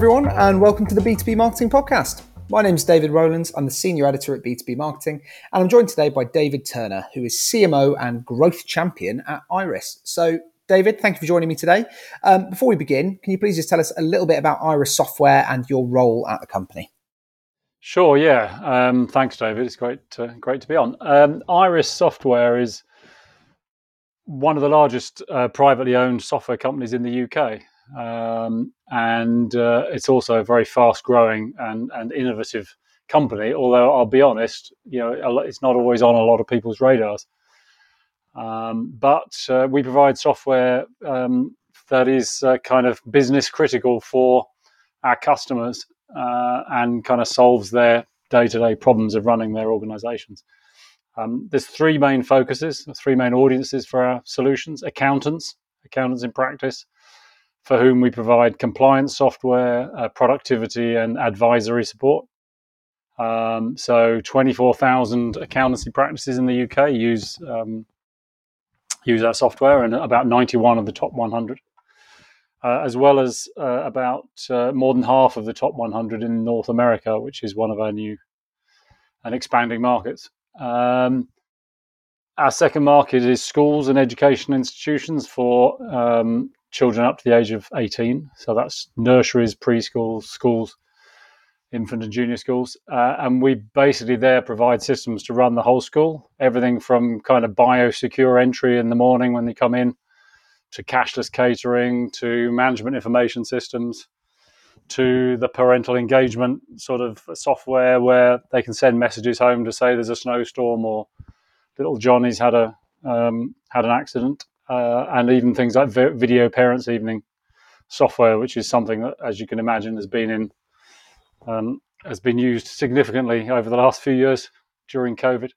everyone, and welcome to the B2B Marketing Podcast. My name is David Rowlands. I'm the Senior Editor at B2B Marketing, and I'm joined today by David Turner, who is CMO and Growth Champion at Iris. So, David, thank you for joining me today. Um, before we begin, can you please just tell us a little bit about Iris Software and your role at the company? Sure. Yeah. Um, thanks, David. It's great, great to be on. Um, Iris Software is one of the largest uh, privately owned software companies in the UK. Um, and uh, it's also a very fast growing and, and innovative company. Although I'll be honest, you know, it's not always on a lot of people's radars. Um, but uh, we provide software um, that is uh, kind of business critical for our customers uh, and kind of solves their day to day problems of running their organizations. Um, there's three main focuses, three main audiences for our solutions accountants, accountants in practice, for whom we provide compliance software, uh, productivity, and advisory support. Um, so, 24,000 accountancy practices in the UK use um, use our software, and about 91 of the top 100, uh, as well as uh, about uh, more than half of the top 100 in North America, which is one of our new and expanding markets. Um, our second market is schools and education institutions for um, children up to the age of 18. So that's nurseries, preschools, schools, infant and junior schools. Uh, and we basically there provide systems to run the whole school, everything from kind of biosecure entry in the morning when they come in to cashless catering to management information systems to the parental engagement sort of software where they can send messages home to say there's a snowstorm or little Johnny's had a um, had an accident uh, and even things like video parents evening software, which is something that, as you can imagine, has been in um, has been used significantly over the last few years during COVID.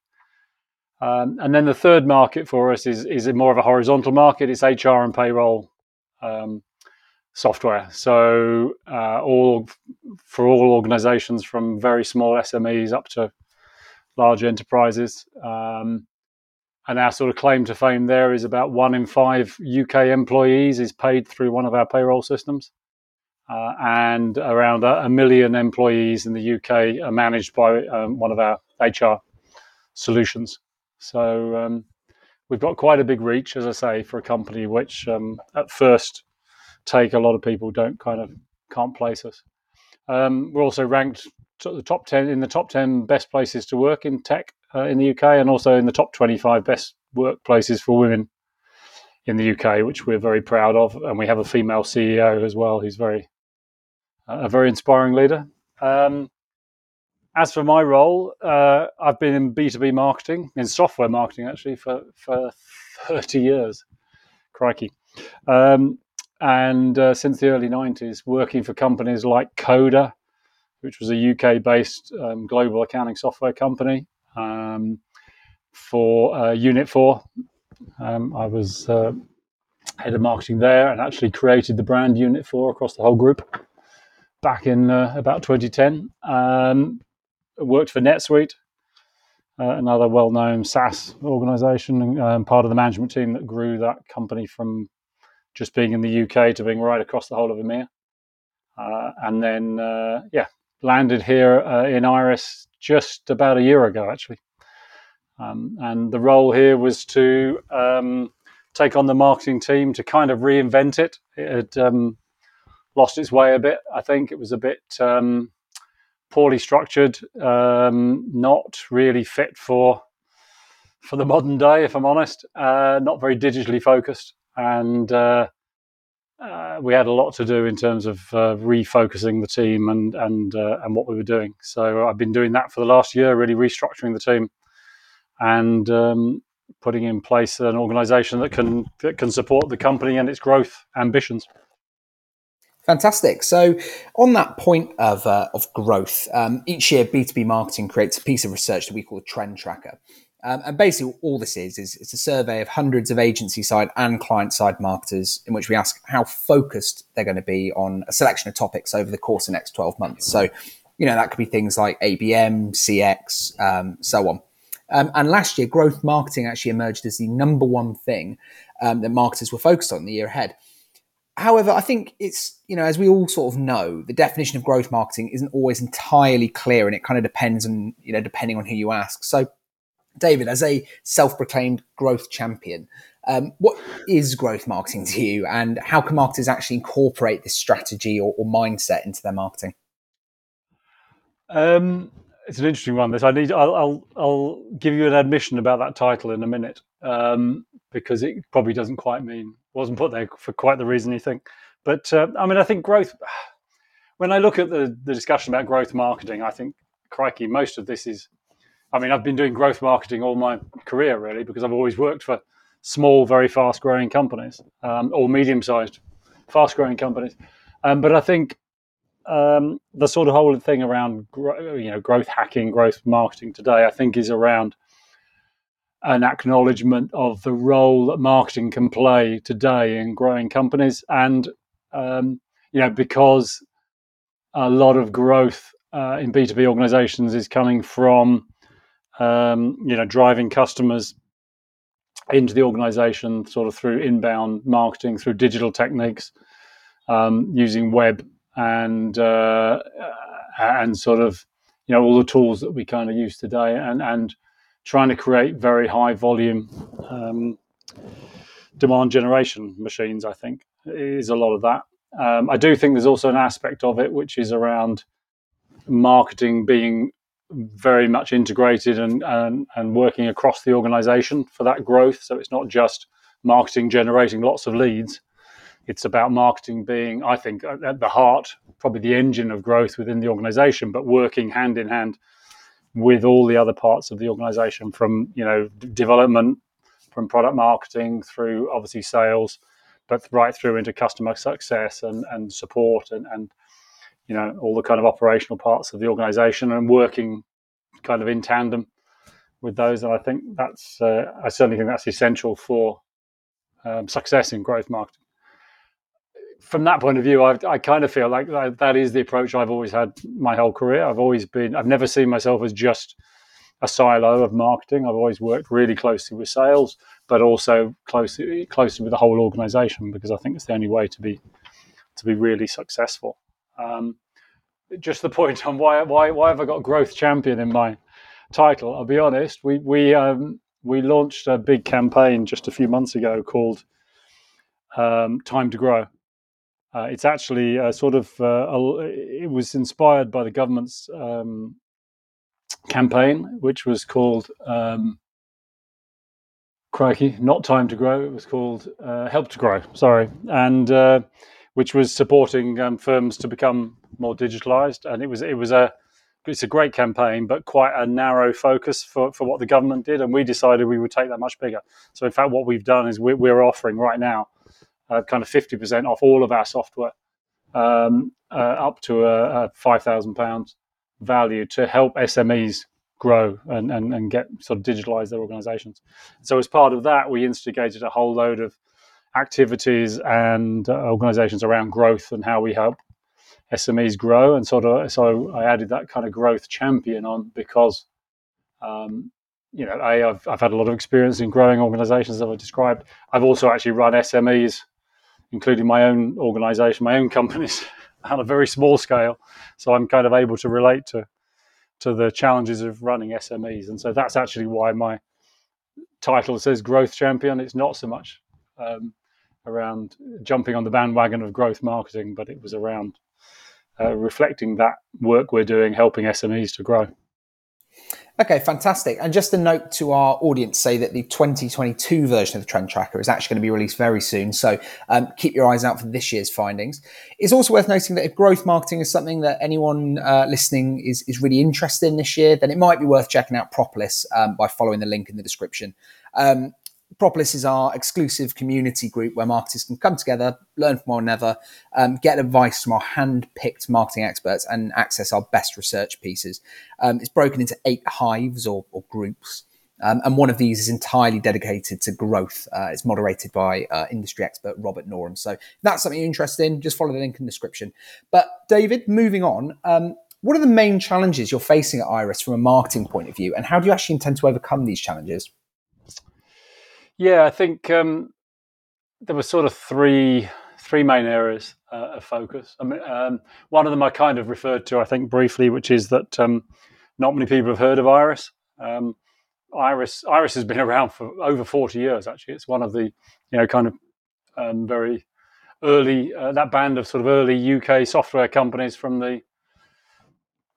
Um, and then the third market for us is is more of a horizontal market. It's HR and payroll um, software. So uh, all for all organisations from very small SMEs up to large enterprises. Um, and our sort of claim to fame there is about one in five UK employees is paid through one of our payroll systems. Uh, and around a, a, million employees in the UK are managed by um, one of our HR solutions. So um, we've got quite a big reach, as I say, for a company which um, at first take a lot of people don't kind of can't place us. Um, we're also ranked the top ten in the top ten best places to work in tech uh, in the UK, and also in the top 25 best workplaces for women in the UK, which we're very proud of. And we have a female CEO as well, who's very a very inspiring leader. Um, as for my role, uh, I've been in B2B marketing, in software marketing actually, for, for 30 years. Crikey. Um, and uh, since the early 90s, working for companies like Coda, which was a UK based um, global accounting software company, um, for uh, Unit 4. Um, I was uh, head of marketing there and actually created the brand Unit 4 across the whole group back in uh, about 2010. Um, worked for NetSuite, uh, another well known SaaS organization, um, part of the management team that grew that company from just being in the UK to being right across the whole of EMEA. Uh, and then, uh, yeah, landed here uh, in Iris just about a year ago, actually. Um, and the role here was to um, take on the marketing team to kind of reinvent it. It had um, lost its way a bit. I think it was a bit um, poorly structured, um, not really fit for for the modern day, if I'm honest. Uh, not very digitally focused, and uh, uh, we had a lot to do in terms of uh, refocusing the team and and uh, and what we were doing. So I've been doing that for the last year, really restructuring the team and um, putting in place an organisation that can that can support the company and its growth ambitions. Fantastic. So, on that point of, uh, of growth, um, each year B2B Marketing creates a piece of research that we call a trend tracker. Um, and basically, all this is, is it's a survey of hundreds of agency side and client side marketers in which we ask how focused they're going to be on a selection of topics over the course of the next 12 months. So, you know, that could be things like ABM, CX, um, so on. Um, and last year, growth marketing actually emerged as the number one thing um, that marketers were focused on the year ahead. However, I think it's, you know, as we all sort of know, the definition of growth marketing isn't always entirely clear and it kind of depends on, you know, depending on who you ask. So, David, as a self proclaimed growth champion, um, what is growth marketing to you and how can marketers actually incorporate this strategy or, or mindset into their marketing? Um, it's an interesting one. This I need. I'll, I'll, I'll give you an admission about that title in a minute um, because it probably doesn't quite mean wasn't put there for quite the reason you think. But uh, I mean, I think growth. When I look at the the discussion about growth marketing, I think, crikey, most of this is. I mean, I've been doing growth marketing all my career really because I've always worked for small, very fast growing companies um, or medium sized, fast growing companies. Um, but I think um, the sort of whole thing around you know growth hacking, growth marketing today, I think is around an acknowledgement of the role that marketing can play today in growing companies, and um, you know because a lot of growth uh, in B two B organisations is coming from um, you know driving customers into the organisation sort of through inbound marketing, through digital techniques, um, using web and uh, and sort of you know all the tools that we kind of use today, and and trying to create very high volume um, demand generation machines. I think is a lot of that. Um, I do think there's also an aspect of it which is around marketing being very much integrated and, and, and working across the organization for that growth. So it's not just marketing generating lots of leads, it's about marketing being, I think, at the heart, probably the engine of growth within the organization, but working hand in hand with all the other parts of the organization from, you know, development, from product marketing through obviously sales, but right through into customer success and, and support and, and, you know, all the kind of operational parts of the organization and working kind of in tandem with those. And I think that's, uh, I certainly think that's essential for um, success in growth marketing from that point of view, I, I kind of feel like that, that is the approach I've always had my whole career. I've always been, I've never seen myself as just a silo of marketing. I've always worked really closely with sales, but also closely closely with the whole organization because I think it's the only way to be to be really successful. Um, just the point on why why why have I got growth champion in my title? I'll be honest. We we um, we launched a big campaign just a few months ago called um, Time to Grow uh, it's actually sort of uh, a, it was inspired by the government's um, campaign, which was called um, "Crikey, Not Time to Grow." It was called uh, "Help to Grow." Sorry, and uh, which was supporting um, firms to become more digitalized. And it was it was a it's a great campaign, but quite a narrow focus for, for what the government did. And we decided we would take that much bigger. So, in fact, what we've done is we're, we're offering right now uh, kind of 50% off all of our software um, uh, up to a, a £5,000 value to help SMEs grow and, and, and get sort of digitalize their organizations. So, as part of that, we instigated a whole load of activities and uh, organizations around growth and how we help SMEs grow. And sort of, so I added that kind of growth champion on because um, you know, i have I've had a lot of experience in growing organizations that I've described. I've also actually run SMEs including my own organization, my own companies on a very small scale. So I'm kind of able to relate to to the challenges of running SMEs. And so that's actually why my title says growth champion. It's not so much um, around jumping on the bandwagon of growth marketing, but it was around uh, reflecting that work we're doing, helping SMEs to grow. Okay, fantastic. And just a note to our audience say that the 2022 version of the Trend Tracker is actually going to be released very soon. So um, keep your eyes out for this year's findings. It's also worth noting that if growth marketing is something that anyone uh, listening is, is really interested in this year, then it might be worth checking out Propolis um, by following the link in the description. Um, Propolis is our exclusive community group where marketers can come together, learn from one another, um, get advice from our hand-picked marketing experts, and access our best research pieces. Um, it's broken into eight hives or, or groups. Um, and one of these is entirely dedicated to growth. Uh, it's moderated by uh, industry expert Robert Norum. So if that's something you're interested in, just follow the link in the description. But David, moving on, um, what are the main challenges you're facing at Iris from a marketing point of view, and how do you actually intend to overcome these challenges? Yeah, I think um, there were sort of three three main areas uh, of focus. I mean, um, one of them I kind of referred to, I think, briefly, which is that um, not many people have heard of Iris. Um, Iris Iris has been around for over 40 years. Actually, it's one of the you know kind of um, very early uh, that band of sort of early UK software companies from the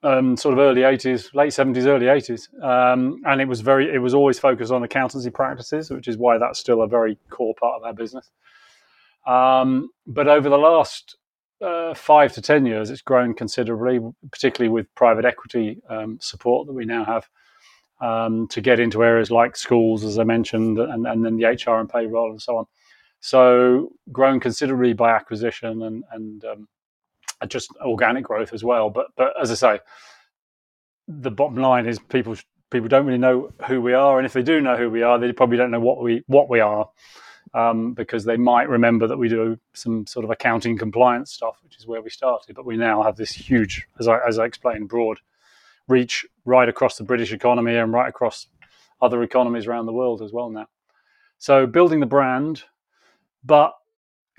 um, sort of early 80s, late 70s, early 80s, um, and it was very it was always focused on accountancy practices, which is why that's still a very core part of our business. Um, but over the last uh, five to ten years, it's grown considerably, particularly with private equity um, support that we now have um, to get into areas like schools, as I mentioned, and, and then the HR and payroll and so on. So grown considerably by acquisition and and um, just organic growth as well. But but as I say, the bottom line is people people don't really know who we are, and if they do know who we are, they probably don't know what we what we are. Um, because they might remember that we do some sort of accounting compliance stuff, which is where we started. But we now have this huge, as I, as I explained, broad reach right across the British economy and right across other economies around the world as well now. So building the brand, but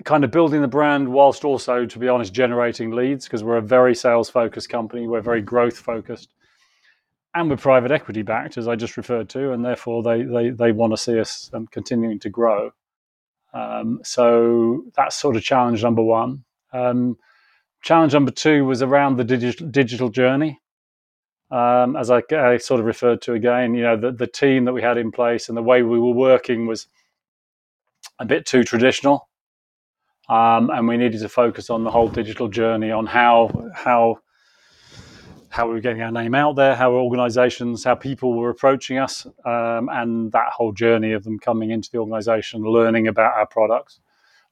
kind of building the brand whilst also, to be honest, generating leads because we're a very sales focused company. We're very growth focused. And we're private equity backed, as I just referred to, and therefore they, they, they want to see us um, continuing to grow. Um, so that's sort of challenge number one. Um, challenge number two was around the digital, digital journey um, as I, I, sort of referred to again, you know, the, the team that we had in place and the way we were working was a bit too traditional. Um, and we needed to focus on the whole digital journey, on how how how we were getting our name out there, how organisations, how people were approaching us, um, and that whole journey of them coming into the organisation, learning about our products,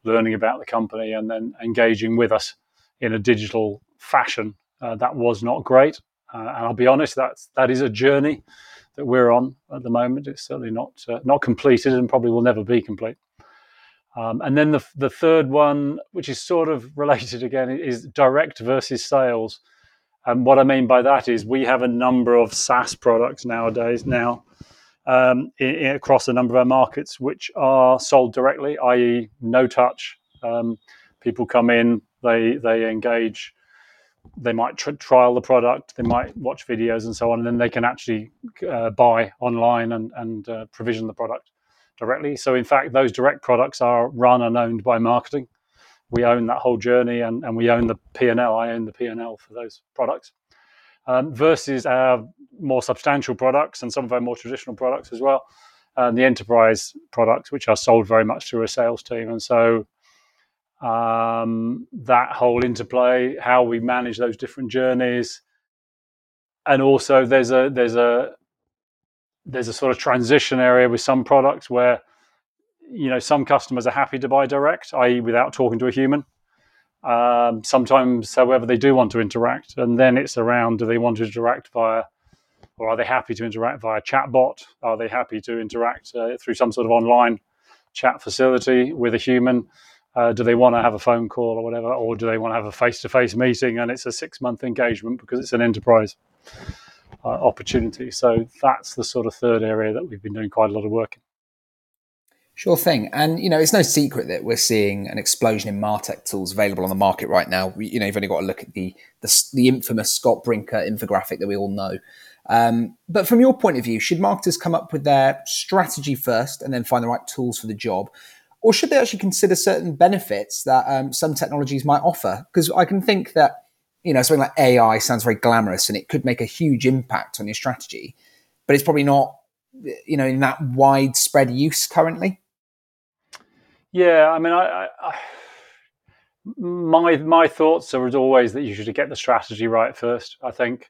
learning about the company, and then engaging with us in a digital fashion. Uh, that was not great, uh, and I'll be honest, that's that is a journey that we're on at the moment. It's certainly not uh, not completed, and probably will never be complete. Um, and then the the third one, which is sort of related again, is direct versus sales. And what I mean by that is we have a number of SaaS products nowadays now um, in, in, across a number of our markets, which are sold directly, i.e., no touch. Um, people come in, they they engage they might tr- trial the product, they might watch videos and so on, and then they can actually uh, buy online and, and uh, provision the product directly. So, in fact, those direct products are run and owned by marketing. We own that whole journey, and, and we own the P and L. I own the P and L for those products. Um, versus our more substantial products and some of our more traditional products as well, and uh, the enterprise products, which are sold very much through a sales team. And so um, that whole interplay, how we manage those different journeys, and also there's a there's a there's a sort of transition area with some products where you know some customers are happy to buy direct, i.e., without talking to a human. Um, sometimes, however, they do want to interact, and then it's around: do they want to interact via, or are they happy to interact via chatbot? Are they happy to interact uh, through some sort of online chat facility with a human? Uh, do they want to have a phone call or whatever, or do they want to have a face-to-face meeting and it's a six-month engagement because it's an enterprise uh, opportunity? So that's the sort of third area that we've been doing quite a lot of work in. Sure thing, and you know it's no secret that we're seeing an explosion in Martech tools available on the market right now. We, you know, you've only got to look at the the, the infamous Scott Brinker infographic that we all know. Um, but from your point of view, should marketers come up with their strategy first and then find the right tools for the job, or should they actually consider certain benefits that um, some technologies might offer? Because I can think that you know something like AI sounds very glamorous and it could make a huge impact on your strategy, but it's probably not you know in that widespread use currently. Yeah, I mean, I, I, my my thoughts are as always that you should get the strategy right first. I think,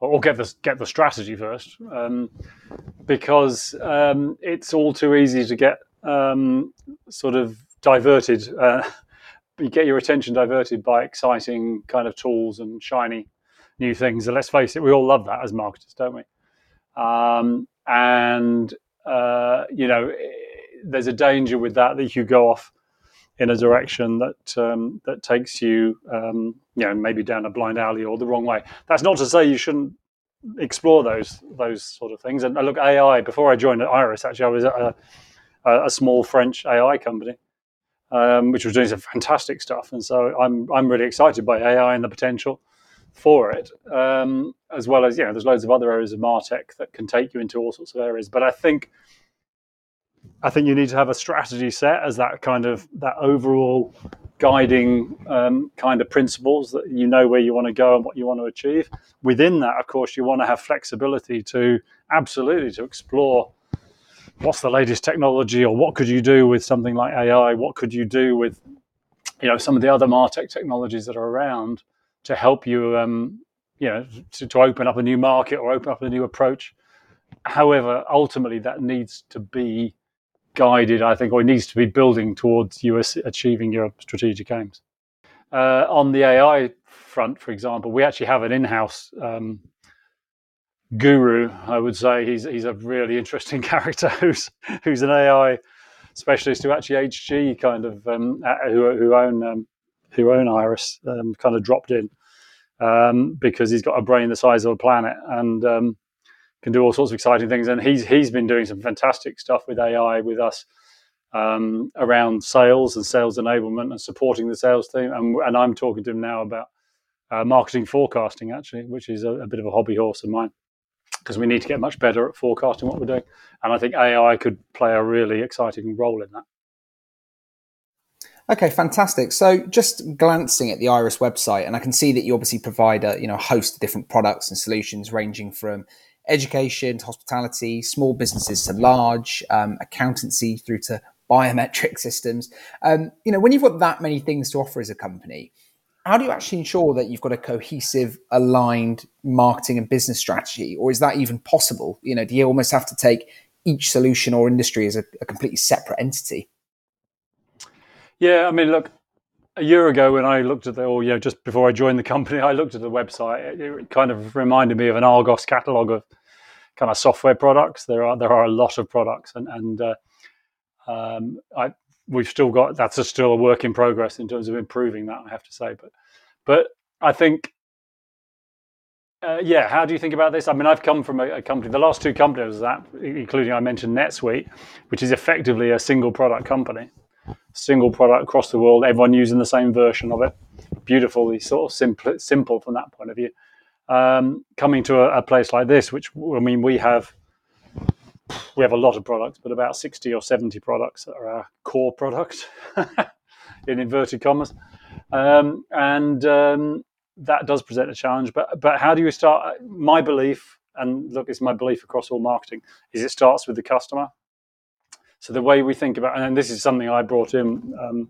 or get the get the strategy first, um, because um, it's all too easy to get um, sort of diverted. Uh, you get your attention diverted by exciting kind of tools and shiny new things. And let's face it, we all love that as marketers, don't we? Um, and uh, you know, there's a danger with that that you go off in a direction that um, that takes you, um, you know, maybe down a blind alley or the wrong way. That's not to say you shouldn't explore those those sort of things. And look, AI. Before I joined Iris, actually, I was at a, a small French AI company. Um, which was doing some fantastic stuff. And so I'm I'm really excited by AI and the potential for it, um, as well as you know, there's loads of other areas of Martech that can take you into all sorts of areas. But I think I think you need to have a strategy set as that kind of that overall guiding um, kind of principles that you know where you want to go and what you want to achieve. Within that, of course, you want to have flexibility to absolutely to explore what's the latest technology or what could you do with something like AI? What could you do with you know some of the other Martech technologies that are around to help you um, you know to, to open up a new market or open up a new approach. However, ultimately that needs to be guided, I think, or it needs to be building towards you achieving your strategic aims. Uh, on the AI front, for example, we actually have an in-house um, guru. I would say he's he's a really interesting character who's who's an AI specialist who actually HG kind of um, who who own um, who own Iris um, kind of dropped in um, because he's got a brain the size of a planet and um, can do all sorts of exciting things. And he's he's been doing some fantastic stuff with AI with us um, around sales and sales enablement and supporting the sales team. And, and I'm talking to him now about uh, marketing forecasting, actually, which is a, a bit of a hobby horse of mine because we need to get much better at forecasting what we're doing. And I think AI could play a really exciting role in that. Okay, fantastic. So just glancing at the Iris website, and I can see that you obviously provide a you know host of different products and solutions ranging from education to hospitality, small businesses to large, um, accountancy through to biometric systems. Um, you know, when you've got that many things to offer as a company, how do you actually ensure that you've got a cohesive, aligned marketing and business strategy, or is that even possible? You know, do you almost have to take each solution or industry as a, a completely separate entity? Yeah, I mean, look, a year ago when I looked at the, or you know, just before I joined the company, I looked at the website. It, kind of reminded me of an Argos catalog of kind of software products. There are there are a lot of products, and and uh, um, I we've still got that's a, still a work in progress in terms of improving that. I have to say, but but I think. Uh, yeah, how do you think about this? I mean, I've come from a, a company. The last two companies that, including I mentioned NetSuite, which is effectively a single product company single product across the world, everyone using the same version of it. Beautifully sort of simple, simple from that point of view. Um, coming to a, a, place like this, which I mean, we have we have a lot of products, but about sixty or seventy products that are our core products, in inverted commas, um, and um, that does present a challenge. But but how do you start? My belief, and look, it's my belief across all marketing, is it starts with the customer so the way we think about, and this is something I brought in, um,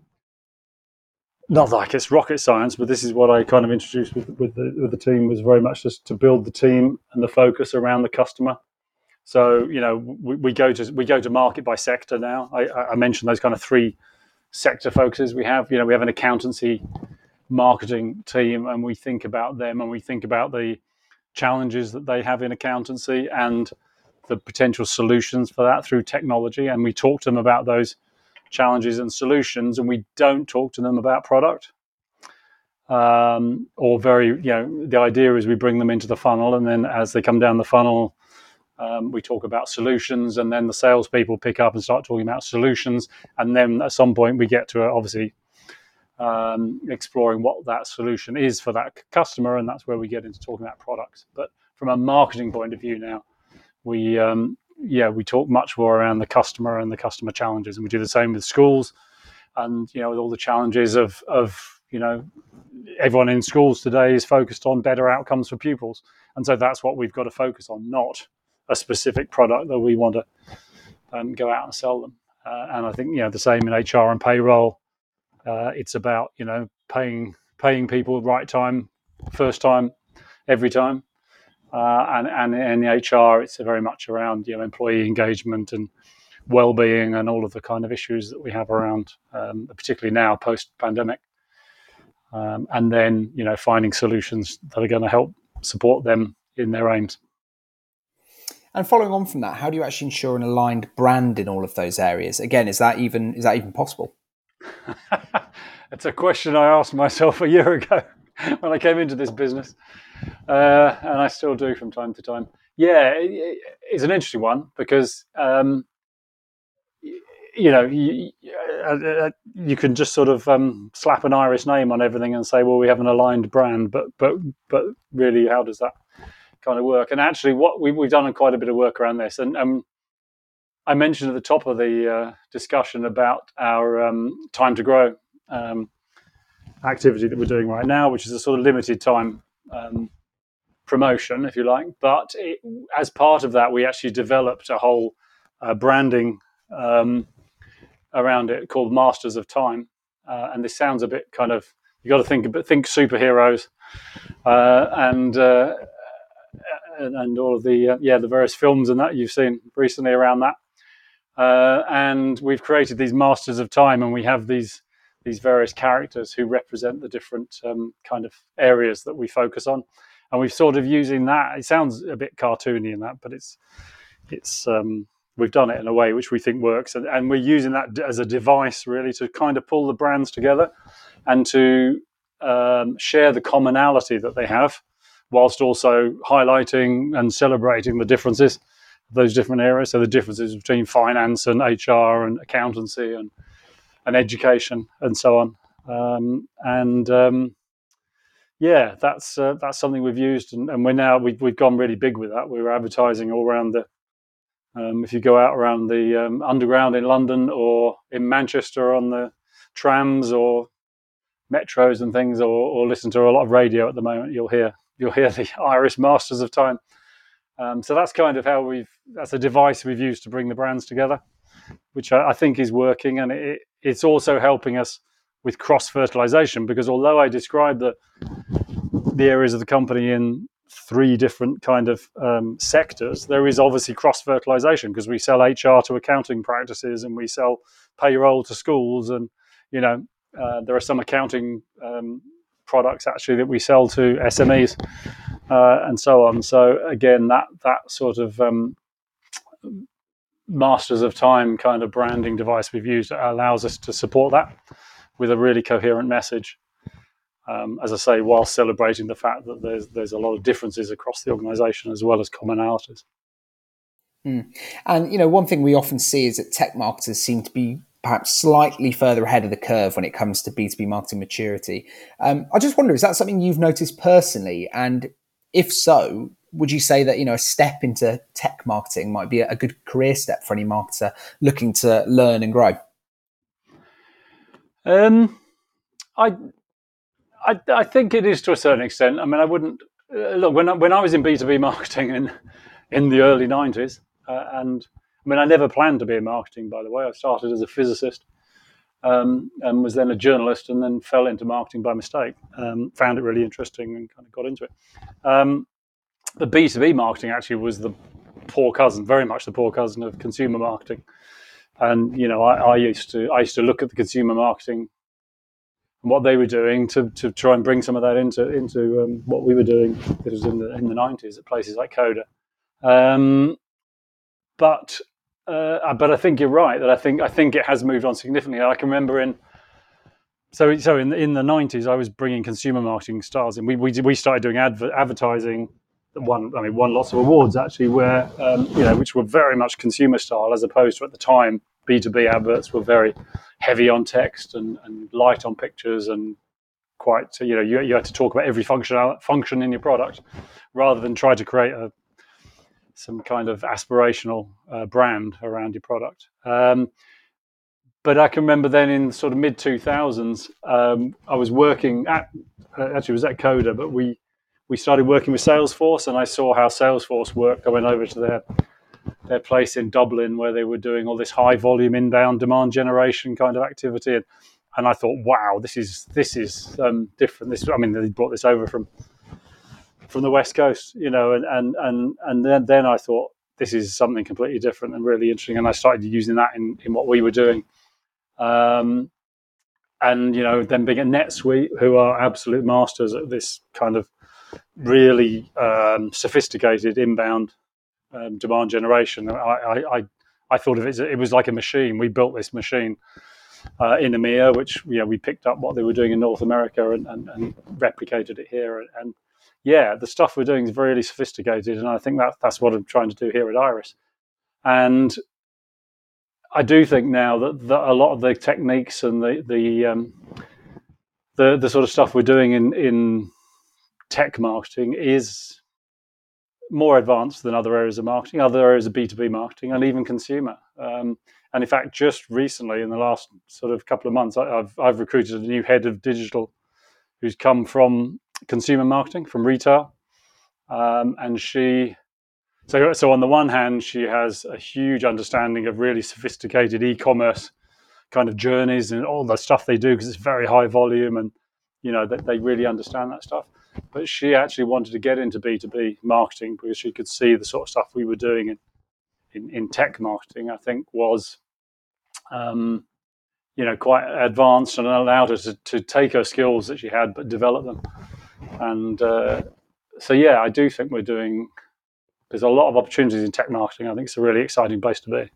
not like it's rocket science, but this is what I kind of introduced with, with, the, with the team was very much just to build the team and the focus around the customer. So you know we, we go to we go to market by sector now. I, I mentioned those kind of three sector focuses we have. You know we have an accountancy marketing team, and we think about them, and we think about the challenges that they have in accountancy and the potential solutions for that through technology. And we talk to them about those challenges and solutions, and we don't talk to them about product. Um, or very, you know, the idea is we bring them into the funnel, and then as they come down the funnel, um, we talk about solutions, and then the salespeople pick up and start talking about solutions, and then at some point we get to uh, obviously um, exploring what that solution is for that customer, and that's where we get into talking about products. But from a marketing point of view now, we um, yeah we talk much more around the customer and the customer challenges, and we do the same with schools, and you know with all the challenges of of you know everyone in schools today is focused on better outcomes for pupils, and so that's what we've got to focus on, not a specific product that we want to um, go out and sell them. Uh, and I think you know the same in HR and payroll. Uh, it's about you know paying paying people right time, first time, every time. Uh, and, and in HR, it's very much around you know employee engagement and well-being and all of the kind of issues that we have around, um, particularly now post-pandemic. Um, and then you know finding solutions that are going to help support them in their aims. And following on from that, how do you actually ensure an aligned brand in all of those areas? Again, is that even is that even possible? it's a question I asked myself a year ago when I came into this business uh, and I still do from time to time. Yeah, it, it's an interesting one because um, you know, you, uh, uh, you can just sort of um, slap an Iris name on everything and say, well, we have an aligned brand, but but but really, how does that kind of work? And actually, what we, we've done quite a bit of work around this, and um, I mentioned at the top of the uh, discussion about our um, time to grow um, activity that we're doing right now, which is a sort of limited time um, promotion, if you like. But it, as part of that, we actually developed a whole uh, branding um, around it called Masters of Time. Uh, and this sounds a bit kind of you got to think think superheroes uh, and, uh, and, and all of the uh, yeah the various films and that you've seen recently around that. Uh, and we've created these Masters of Time, and we have these these various characters who represent the different um, kind of areas that we focus on and we've sort of using that. It sounds a bit cartoony in that, but it's it's um, we've done it in a way which we think works, and, and we're using that as a device really to kind of pull the brands together and to um, share the commonality that they have, whilst also highlighting and celebrating the differences of those different areas. So the differences between finance and HR and accountancy and and education and so on. Um, and um, yeah, that's uh, that's something we've used, and, and, we're now we've we've gone really big with that. We were advertising all around the. Um, if you go out around the um, underground in London or in Manchester on the trams or metros and things, or, or listen to a lot of radio at the moment, you'll hear you'll hear the Iris Masters of Time. Um, so that's kind of how we've that's a device we've used to bring the brands together, which I, I think is working, and it, it's also helping us with cross fertilization because although I describe the the areas of the company in three different kind of um, sectors, there is obviously cross fertilization because we sell HR to accounting practices and we sell payroll to schools, and you know uh, there are some accounting um, products actually that we sell to SMEs uh, and so on. So again, that that sort of um, masters of time kind of branding device we've used allows us to support that with a really coherent message. Um, as I say, while celebrating the fact that there's there's a lot of differences across the organisation as well as commonalities. Mm. And you know, one thing we often see is that tech marketers seem to be perhaps slightly further ahead of the curve when it comes to B two B marketing maturity. Um, I just wonder, is that something you've noticed personally? And if so, would you say that you know a step into tech marketing might be a good career step for any marketer looking to learn and grow? Um, I, I, I think it is to a certain extent. I mean, I wouldn't uh, look when I, when I was in B two B marketing in in the early nineties, uh, and I mean, I never planned to be in marketing. By the way, I started as a physicist. Um, and was then a journalist, and then fell into marketing by mistake. Um, found it really interesting and kind of got into it. Um, the B two B marketing actually was the poor cousin, very much the poor cousin of consumer marketing. And you know, I, I used to I used to look at the consumer marketing and what they were doing to, to try and bring some of that into into um, what we were doing. It was in the in the nineties at places like Coda. Um, but uh, but I think you're right that I think I think it has moved on significantly. I can remember in so so in in the nineties I was bringing consumer marketing stars and we we we started doing adver- advertising won I mean won lots of awards actually where um, you know which were very much consumer style as opposed to at the time B2B adverts were very heavy on text and, and light on pictures and quite, you know, you, you had to talk about every function, function in your product rather than try to create a, some kind of aspirational uh, brand around your product. Um, but I can remember then in sort of mid 2000s, um, I was working at, uh, actually, was at Coda, but we, we started working with Salesforce and I saw how Salesforce worked. I went over to their their place in Dublin where they were doing all this high volume inbound demand generation kind of activity. And, and I thought, wow, this is this is um, different. This, I mean, they brought this over from from the west coast, you know, and and and and then then I thought this is something completely different and really interesting. And I started using that in in what we were doing. Um, and you know, then being at NetSuite, who are absolute masters at this kind of really um, sophisticated inbound um, demand generation. I, I, I, I, thought of it as it was like a machine. We built this machine uh, in EMEA, which know, we picked up what they were doing in North America and, and, and replicated it here. And, and, yeah, the stuff we're doing is really sophisticated, and I think that that's what I'm trying to do here at Iris. And I do think now that, that a lot of the techniques and the the um, the the sort of stuff we're doing in in tech marketing is more advanced than other areas of marketing, other areas of B two B marketing, and even consumer. Um, and in fact, just recently, in the last sort of couple of months, I, have I've recruited a new head of digital, who's come from consumer marketing, from retail, um, and she so, so on the one hand, she has a huge understanding of really sophisticated e-commerce kind of journeys and all the stuff they do because it's very high volume and you know that they really understand that stuff. But she actually wanted to get into B two B marketing because she could see the sort of stuff we were doing in in, in tech marketing. I think was um, you know quite advanced and allowed her to, to take her skills that she had but develop them. And uh, so yeah, I do think we're doing there's a lot of opportunities in tech marketing. I think it's a really exciting place to be.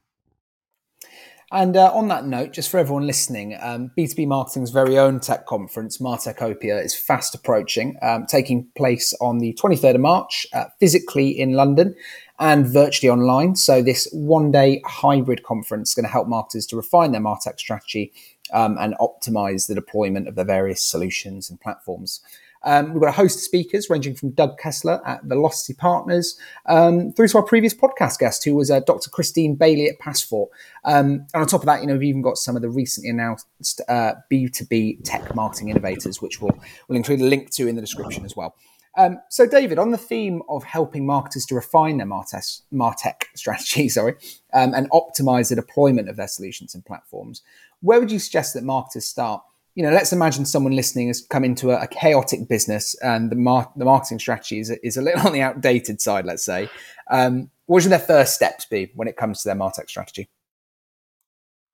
And uh, on that note, just for everyone listening, um, B2B Marketing's very own tech conference, Martechopia, is fast approaching, um, taking place on the 23rd of March, uh, physically in London and virtually online. So, this one day hybrid conference is going to help marketers to refine their Martech strategy um, and optimize the deployment of their various solutions and platforms. Um, we've got a host of speakers ranging from Doug Kessler at Velocity Partners um, through to our previous podcast guest, who was uh, Dr. Christine Bailey at Passfort. Um, and on top of that, you know, we've even got some of the recently announced uh, B2B tech marketing innovators, which we'll, we'll include a link to in the description as well. Um, so, David, on the theme of helping marketers to refine their Martech, Martech strategy, sorry, um, and optimize the deployment of their solutions and platforms, where would you suggest that marketers start? You know, let's imagine someone listening has come into a, a chaotic business and the, mar- the marketing strategy is, is a little on the outdated side, let's say. Um, what should their first steps be when it comes to their Martech strategy?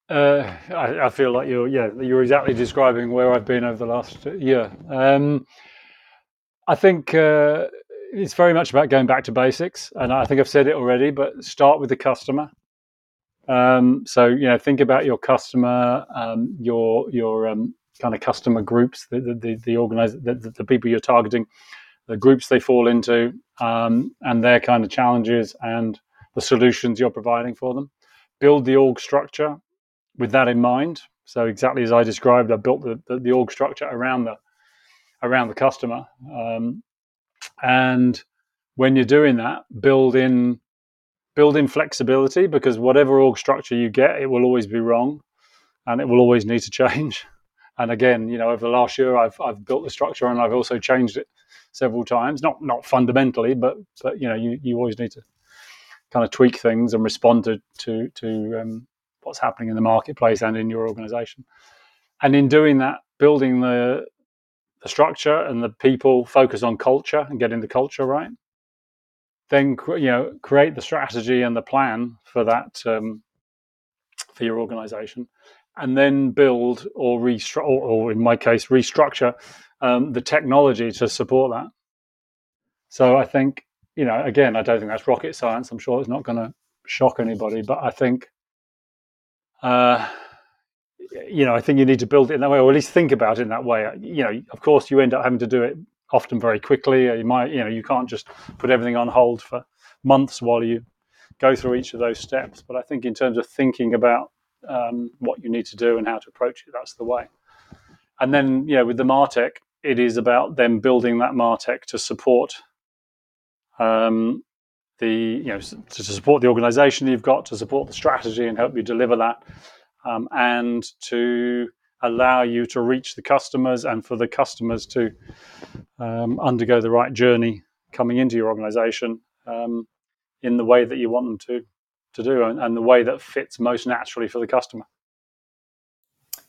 Uh, I, I, feel like you're, yeah, you're exactly describing where I've been over the last year. Um, I think uh, it's very much about going back to basics, and I think I've said it already. But start with the customer. Um, so you know, think about your customer, um, your your um, kind of customer groups, the the the, the organize the, the, people you're targeting, the groups they fall into, um, and their kind of challenges and the solutions you're providing for them. Build the org structure with that in mind. So exactly as I described, I built the, the, the org structure around the around the customer, um, and when you're doing that, build in build in flexibility because whatever org structure you get, it will always be wrong, and it will always need to change. And again, you know, over the last year, I've I've built the structure and I've also changed it several times. Not not fundamentally, but but you know, you, you always need to kind of tweak things and respond to to, to um, what's happening in the marketplace and in your organization. And in doing that, building the the structure and the people, focus on culture and getting the culture right. Then you know, create the strategy and the plan for that um, for your organization and then build or restructure, or, in my case, restructure um, the technology to support that. So I think, you know, again, I don't think that's rocket science. I'm sure it's not going to shock anybody, but I think, uh, you know, I think you need to build it in that way, or at least think about it in that way. You know, of course, you end up having to do it often very quickly. You might, you know, you can't just put everything on hold for months while you go through each of those steps. But I think in terms of thinking about um, what you need to do and how to approach it. That's the way. And then, you know, with the Martech, it is about them building that Martech to support um, the, you know, to support the organization you've got, to support the strategy and help you deliver that, um, and to allow you to reach the customers and for the customers to um, undergo the right journey coming into your organization um, in the way that you want them to to do and, and the way that fits most naturally for the customer.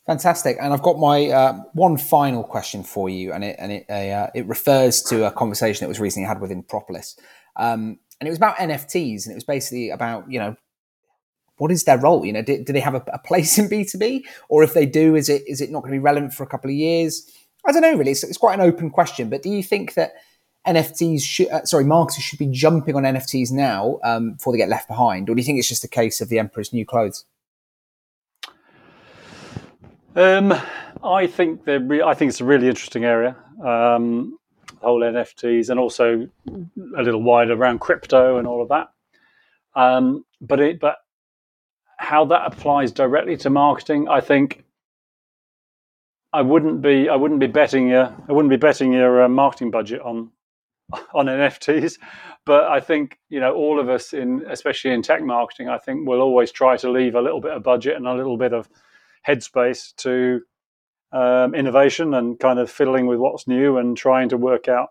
Fantastic, and I've got my uh, one final question for you, and it and it uh, it refers to a conversation that was recently had within Propolis, um, and it was about NFTs, and it was basically about you know what is their role? You know, do, do they have a, a, place in B two B, or if they do, is it is it not going to be relevant for a couple of years? I don't know, really. It's, it's quite an open question, but do you think that NFTs should, uh, sorry, marketers should be jumping on NFTs now um, before they get left behind, or do you think it's just a case of the emperor's new clothes? Um, I think they're. Re- I think it's a really interesting area. Um, whole NFTs and also a little wider around crypto and all of that. Um, but it, but how that applies directly to marketing, I think I wouldn't be I wouldn't be betting your I wouldn't be betting your uh, marketing budget on on NFTs, but I think you know all of us in especially in tech marketing, I think we'll always try to leave a little bit of budget and a little bit of headspace to um, innovation and kind of fiddling with what's new and trying to work out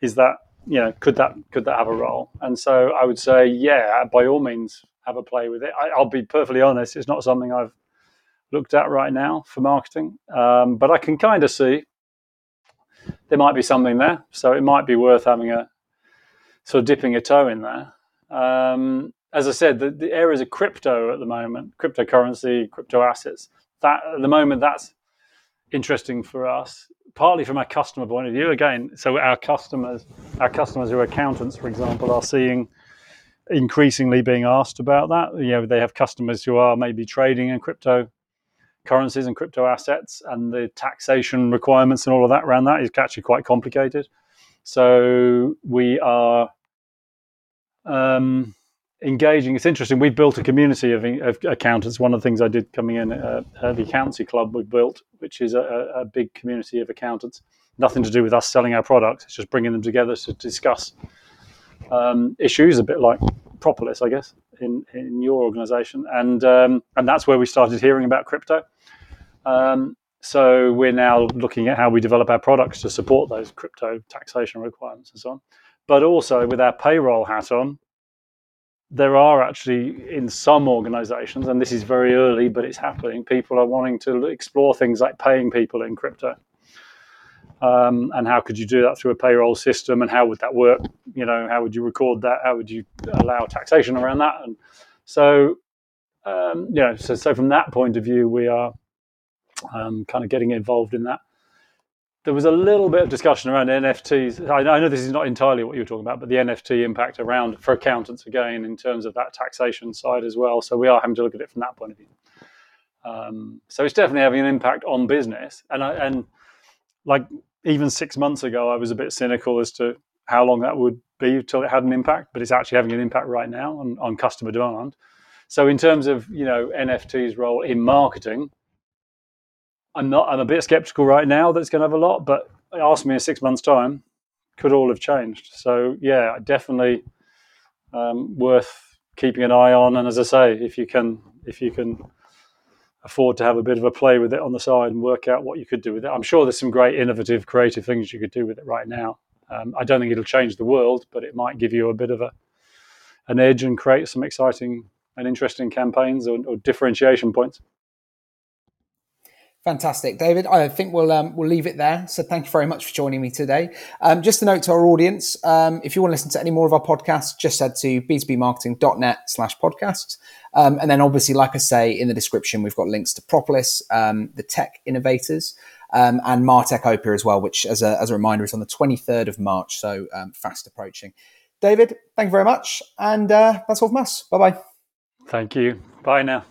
is that you know could that could that have a role? And so I would say yeah, by all means have a play with it. I, will be perfectly honest; it's not something I've looked at right now for marketing, um, but I can kind of see there might be something there. So it might be worth having a sort of dipping a toe in there. Um, as I said, the, the areas of crypto at the moment, cryptocurrency, crypto assets, that at the moment that's interesting for us, partly from a customer point of view. Again, so our customers, our customers who are accountants, for example, are seeing increasingly being asked about that. You know, they have customers who are maybe trading in crypto currencies and crypto assets, and the taxation requirements and all of that around that is actually quite complicated. So we are um, engaging. It's interesting. We've built a community of, of, accountants. One of the things I did coming in uh, uh, the accountancy club we built, which is a, a, big community of accountants. Nothing to do with us selling our products. It's just bringing them together to discuss um, issues, a bit like Propolis, I guess, in in your organisation. And um, and that's where we started hearing about crypto. Um, so we're now looking at how we develop our products to support those crypto taxation requirements and so on. But also with our payroll hat on, there are actually in some organizations, and this is very early, but it's happening, people are wanting to explore things like paying people in crypto. Um, and how could you do that through a payroll system and how would that work you know how would you record that how would you allow taxation around that and so um, you know so, so from that point of view we are um, kind of getting involved in that. There was a little bit of discussion around NFTs. I, I know this is not entirely what you're talking about, but the NFT impact around for accountants again in terms of that taxation side as well. So we are having to look at it from that point of view. Um, so it's definitely having an impact on business. And I, and like even six months ago, I was a bit cynical as to how long that would be until it had an impact, but it's actually having an impact right now on, on customer demand. So in terms of you know NFT's role in marketing, I'm not. I'm a bit skeptical right now that it's going to have a lot, but ask me in six months' time, could all have changed. So yeah, definitely um, worth keeping an eye on. And as I say, if you can, if you can afford to have a bit of a play with it on the side and work out what you could do with it, I'm sure there's some great innovative, creative things you could do with it right now. Um, I don't think it'll change the world, but it might give you a bit of a an edge and create some exciting and interesting campaigns or, or differentiation points. Fantastic, David. I think we'll um, we'll leave it there. So thank you very much for joining me today. Um, just a note to our audience: um, if you want to listen to any more of our podcasts, just head to b2bmarketing.net slash podcasts. Um, and then, obviously, like I say in the description, we've got links to Propolis, um, the tech innovators, um, and Martechopia as well, which, as a as a reminder, is on the twenty third of March, so fast approaching. David, thank you very much, and uh, that's all from us. Bye bye. Thank you. Bye now.